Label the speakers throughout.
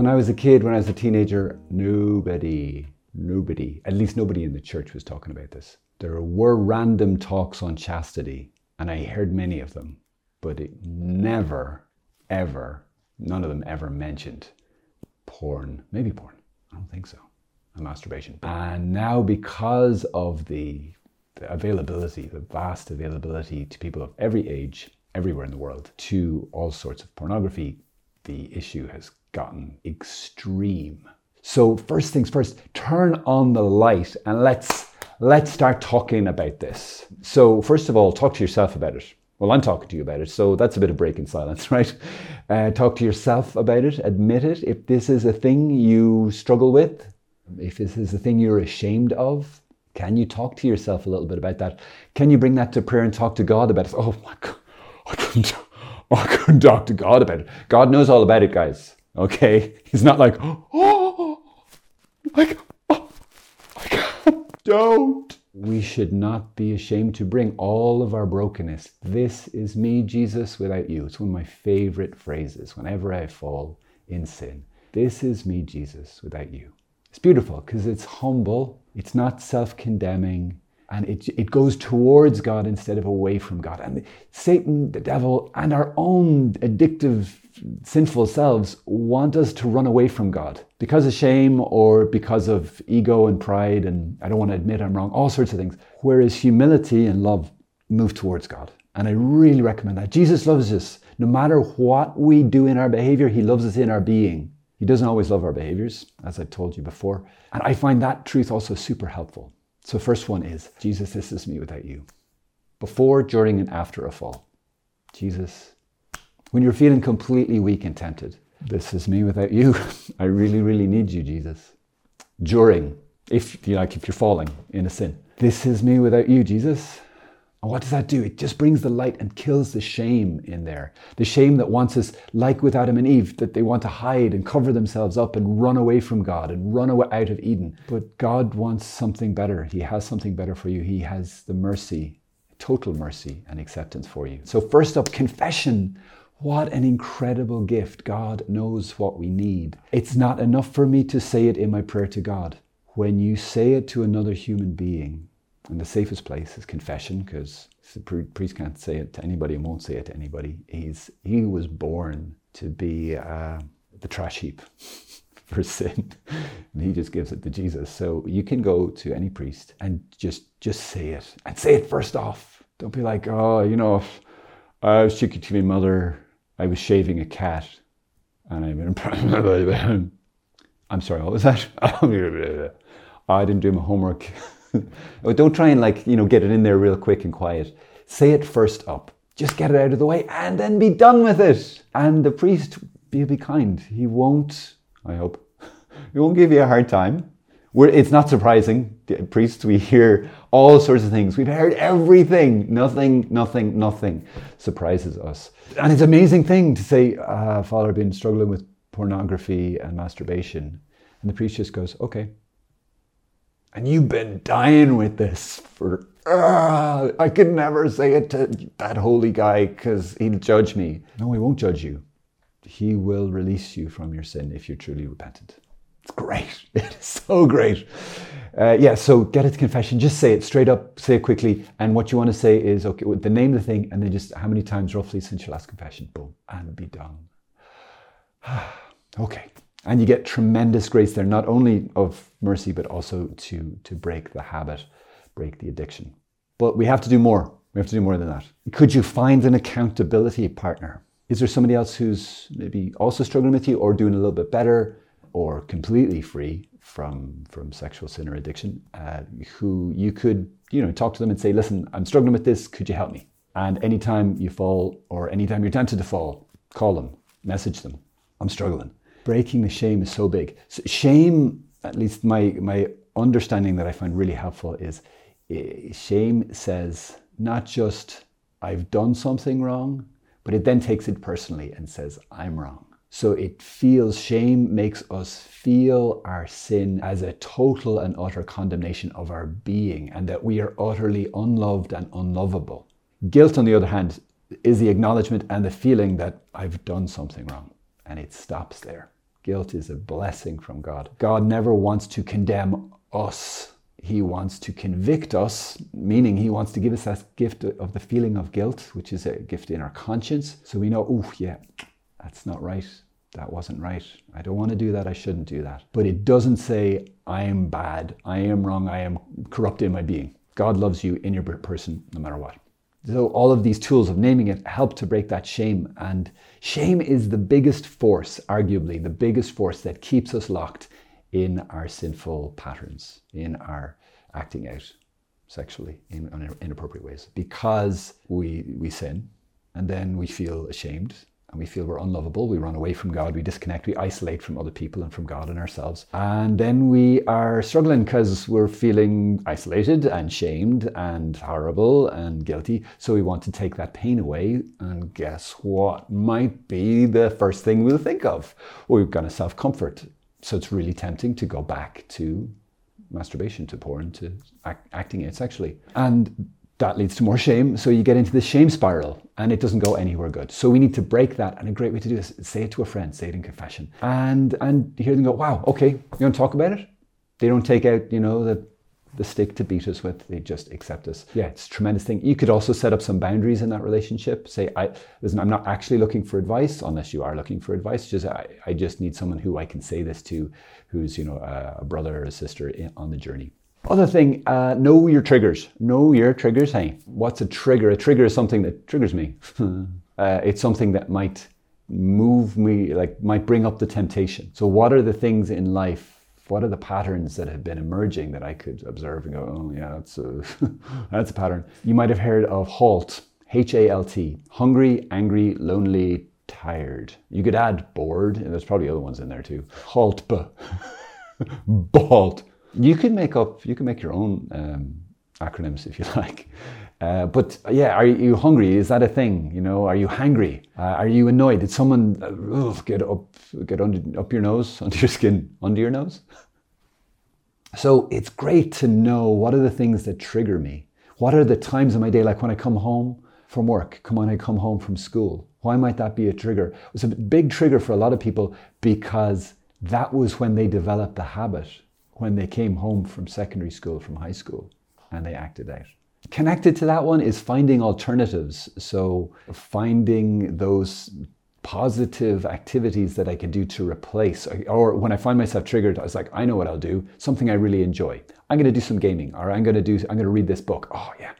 Speaker 1: When I was a kid, when I was a teenager, nobody, nobody, at least nobody in the church was talking about this. There were random talks on chastity, and I heard many of them, but it never, ever, none of them ever mentioned porn. Maybe porn. I don't think so. And masturbation. And now, because of the, the availability, the vast availability to people of every age, everywhere in the world, to all sorts of pornography, the issue has gotten extreme. So first things first, turn on the light and let's let's start talking about this. So first of all, talk to yourself about it. Well, I'm talking to you about it, so that's a bit of breaking silence, right? Uh, talk to yourself about it, admit it. If this is a thing you struggle with, if this is a thing you're ashamed of, can you talk to yourself a little bit about that? Can you bring that to prayer and talk to God about it? Oh my God, I couldn't, I couldn't talk to God about it. God knows all about it, guys. Okay? He's not like, oh, I, oh, don't. We should not be ashamed to bring all of our brokenness. This is me, Jesus, without you. It's one of my favorite phrases whenever I fall in sin. This is me, Jesus, without you. It's beautiful because it's humble, it's not self condemning, and it, it goes towards God instead of away from God. And Satan, the devil, and our own addictive, sinful selves want us to run away from God because of shame or because of ego and pride, and I don't want to admit I'm wrong, all sorts of things. Whereas humility and love move towards God. And I really recommend that. Jesus loves us. No matter what we do in our behavior, He loves us in our being. He doesn't always love our behaviors, as I've told you before. And I find that truth also super helpful. So, first one is Jesus, this is me without you. Before, during, and after a fall. Jesus, when you're feeling completely weak and tempted, this is me without you. I really, really need you, Jesus. During, if you like, if you're falling in a sin, this is me without you, Jesus. And what does that do? It just brings the light and kills the shame in there. The shame that wants us, like with Adam and Eve, that they want to hide and cover themselves up and run away from God and run away out of Eden. But God wants something better. He has something better for you. He has the mercy, total mercy and acceptance for you. So, first up, confession. What an incredible gift. God knows what we need. It's not enough for me to say it in my prayer to God. When you say it to another human being, and the safest place is confession because the priest can't say it to anybody and won't say it to anybody. He's, he was born to be uh, the trash heap for sin. and he just gives it to Jesus. So you can go to any priest and just, just say it and say it first off. Don't be like, oh, you know, I was speaking to my mother. I was shaving a cat and I'm I'm sorry, what was that? Oh, I didn't do my homework. Oh, don't try and like, you know, get it in there real quick and quiet. Say it first up. Just get it out of the way and then be done with it. And the priest he'll be kind. He won't, I hope, he won't give you a hard time. We're, it's not surprising. Priests, we hear all sorts of things. We've heard everything. Nothing, nothing, nothing surprises us. And it's an amazing thing to say, uh, Father, I've been struggling with pornography and masturbation. And the priest just goes, okay, and you've been dying with this for, uh, I could never say it to that holy guy because he'll judge me. No, he won't judge you. He will release you from your sin if you're truly repentant. It's great. It is so great. Uh, yeah, so get it to confession. Just say it straight up, say it quickly. And what you want to say is, okay, the name of the thing, and then just how many times roughly since your last confession. Boom, and be done. okay. And you get tremendous grace there, not only of mercy, but also to, to break the habit, break the addiction. But we have to do more. We have to do more than that. Could you find an accountability partner? Is there somebody else who's maybe also struggling with you or doing a little bit better or completely free from, from sexual sin or addiction uh, who you could you know, talk to them and say, listen, I'm struggling with this. Could you help me? And anytime you fall or anytime you're tempted to fall, call them, message them. I'm struggling breaking the shame is so big. So shame, at least my, my understanding that I find really helpful is shame says not just I've done something wrong, but it then takes it personally and says I'm wrong. So it feels, shame makes us feel our sin as a total and utter condemnation of our being and that we are utterly unloved and unlovable. Guilt, on the other hand, is the acknowledgement and the feeling that I've done something wrong and it stops there. Guilt is a blessing from God. God never wants to condemn us. He wants to convict us, meaning He wants to give us that gift of the feeling of guilt, which is a gift in our conscience. So we know, oh, yeah, that's not right. That wasn't right. I don't want to do that. I shouldn't do that. But it doesn't say, I am bad. I am wrong. I am corrupt in my being. God loves you in your person no matter what. So all of these tools of naming it help to break that shame. And shame is the biggest force, arguably, the biggest force that keeps us locked in our sinful patterns, in our acting out sexually in inappropriate ways. Because we, we sin and then we feel ashamed and we feel we're unlovable, we run away from God, we disconnect, we isolate from other people and from God and ourselves. And then we are struggling because we're feeling isolated and shamed and horrible and guilty. So we want to take that pain away. And guess what might be the first thing we'll think of? We've got to self comfort. So it's really tempting to go back to masturbation, to porn, to act, acting sexually. And that leads to more shame. So you get into the shame spiral and it doesn't go anywhere good. So we need to break that. And a great way to do this is say it to a friend, say it in confession. And and you hear them go, wow, okay, you want to talk about it? They don't take out, you know, the the stick to beat us with. They just accept us. Yeah, it's a tremendous thing. You could also set up some boundaries in that relationship. Say, I listen, I'm not actually looking for advice, unless you are looking for advice. Just I, I just need someone who I can say this to, who's you know a, a brother or a sister in, on the journey. Other thing, uh, know your triggers. Know your triggers. Hey, what's a trigger? A trigger is something that triggers me. uh, it's something that might move me, like might bring up the temptation. So, what are the things in life? What are the patterns that have been emerging that I could observe and go, oh yeah, that's a that's a pattern. You might have heard of HALT, H-A-L-T, hungry, angry, lonely, tired. You could add bored, and there's probably other ones in there too. HALT, b, BALT you can make up, you can make your own um, acronyms if you like. Uh, but yeah, are you hungry? Is that a thing? You know, are you hangry? Uh, are you annoyed? Did someone uh, get up, get under, up your nose, under your skin, under your nose? So it's great to know what are the things that trigger me. What are the times of my day, like when I come home from work, come on, I come home from school. Why might that be a trigger? It's a big trigger for a lot of people because that was when they developed the habit when they came home from secondary school, from high school, and they acted out. Connected to that one is finding alternatives. So, finding those positive activities that I can do to replace, or when I find myself triggered, I was like, I know what I'll do, something I really enjoy. I'm going to do some gaming, or I'm going to do, I'm going to read this book. Oh, yeah.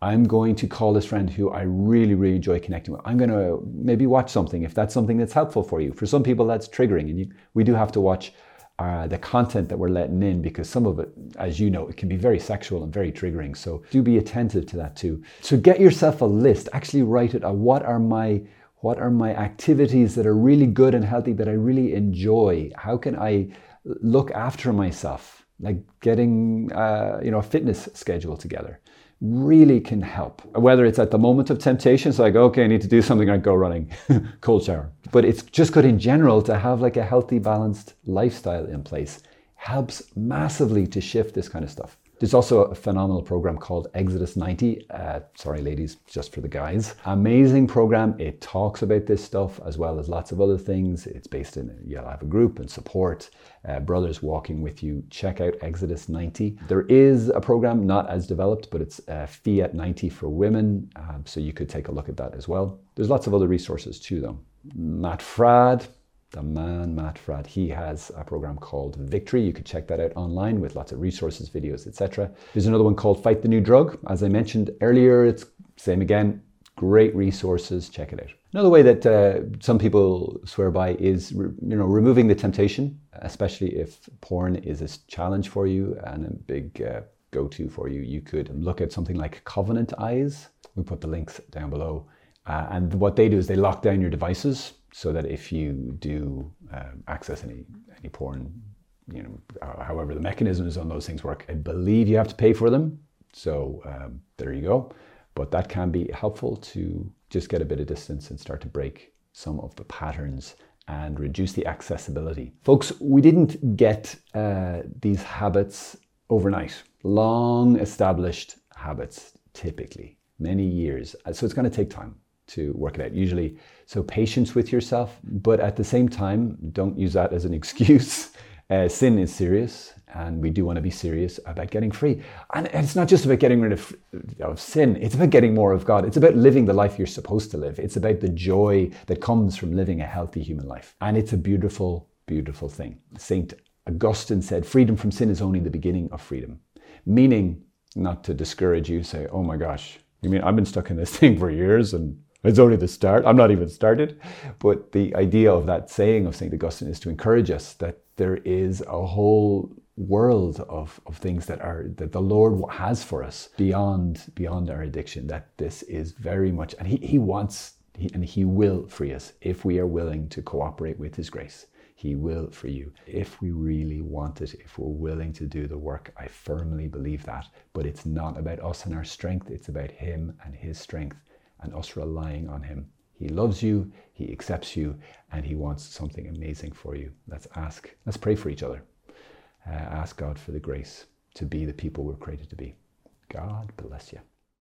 Speaker 1: I'm going to call this friend who I really, really enjoy connecting with. I'm going to maybe watch something if that's something that's helpful for you. For some people, that's triggering, and you, we do have to watch uh, the content that we're letting in because some of it, as you know, it can be very sexual and very triggering. So do be attentive to that too. So get yourself a list. Actually write it. Out. What are my what are my activities that are really good and healthy that I really enjoy? How can I look after myself? Like getting uh, you know a fitness schedule together really can help. Whether it's at the moment of temptation, it's like, okay, I need to do something, I go running, cold shower. But it's just good in general to have like a healthy, balanced lifestyle in place. Helps massively to shift this kind of stuff. There's also a phenomenal program called Exodus 90. Uh, sorry, ladies, just for the guys. Amazing program. It talks about this stuff as well as lots of other things. It's based in, you'll have a group and support, uh, brothers walking with you. Check out Exodus 90. There is a program not as developed, but it's uh, Fiat 90 for women. Um, so you could take a look at that as well. There's lots of other resources too, though. Matt Fradd, the man Matt Fradd. He has a program called Victory. You could check that out online with lots of resources, videos, etc. There's another one called Fight the New Drug. As I mentioned earlier, it's same again. Great resources. Check it out. Another way that uh, some people swear by is, you know, removing the temptation, especially if porn is a challenge for you and a big uh, go-to for you. You could look at something like Covenant Eyes. We put the links down below. Uh, and what they do is they lock down your devices so that if you do um, access any any porn, you know, uh, however the mechanisms on those things work, I believe you have to pay for them. So um, there you go. But that can be helpful to just get a bit of distance and start to break some of the patterns and reduce the accessibility. Folks, we didn't get uh, these habits overnight. Long established habits, typically, many years. So it's going to take time. To work it out. Usually, so patience with yourself, but at the same time, don't use that as an excuse. Uh, sin is serious, and we do want to be serious about getting free. And it's not just about getting rid of, of sin, it's about getting more of God. It's about living the life you're supposed to live. It's about the joy that comes from living a healthy human life. And it's a beautiful, beautiful thing. St. Augustine said, Freedom from sin is only the beginning of freedom. Meaning, not to discourage you, say, Oh my gosh, you mean I've been stuck in this thing for years and it's only the start. I'm not even started. But the idea of that saying of St. Augustine is to encourage us that there is a whole world of, of things that are that the Lord has for us beyond beyond our addiction. That this is very much and He, he wants he, and He will free us if we are willing to cooperate with His grace. He will free you. If we really want it, if we're willing to do the work, I firmly believe that. But it's not about us and our strength, it's about Him and His strength and us relying on Him. He loves you, He accepts you, and He wants something amazing for you. Let's ask, let's pray for each other. Uh, ask God for the grace to be the people we're created to be. God bless you.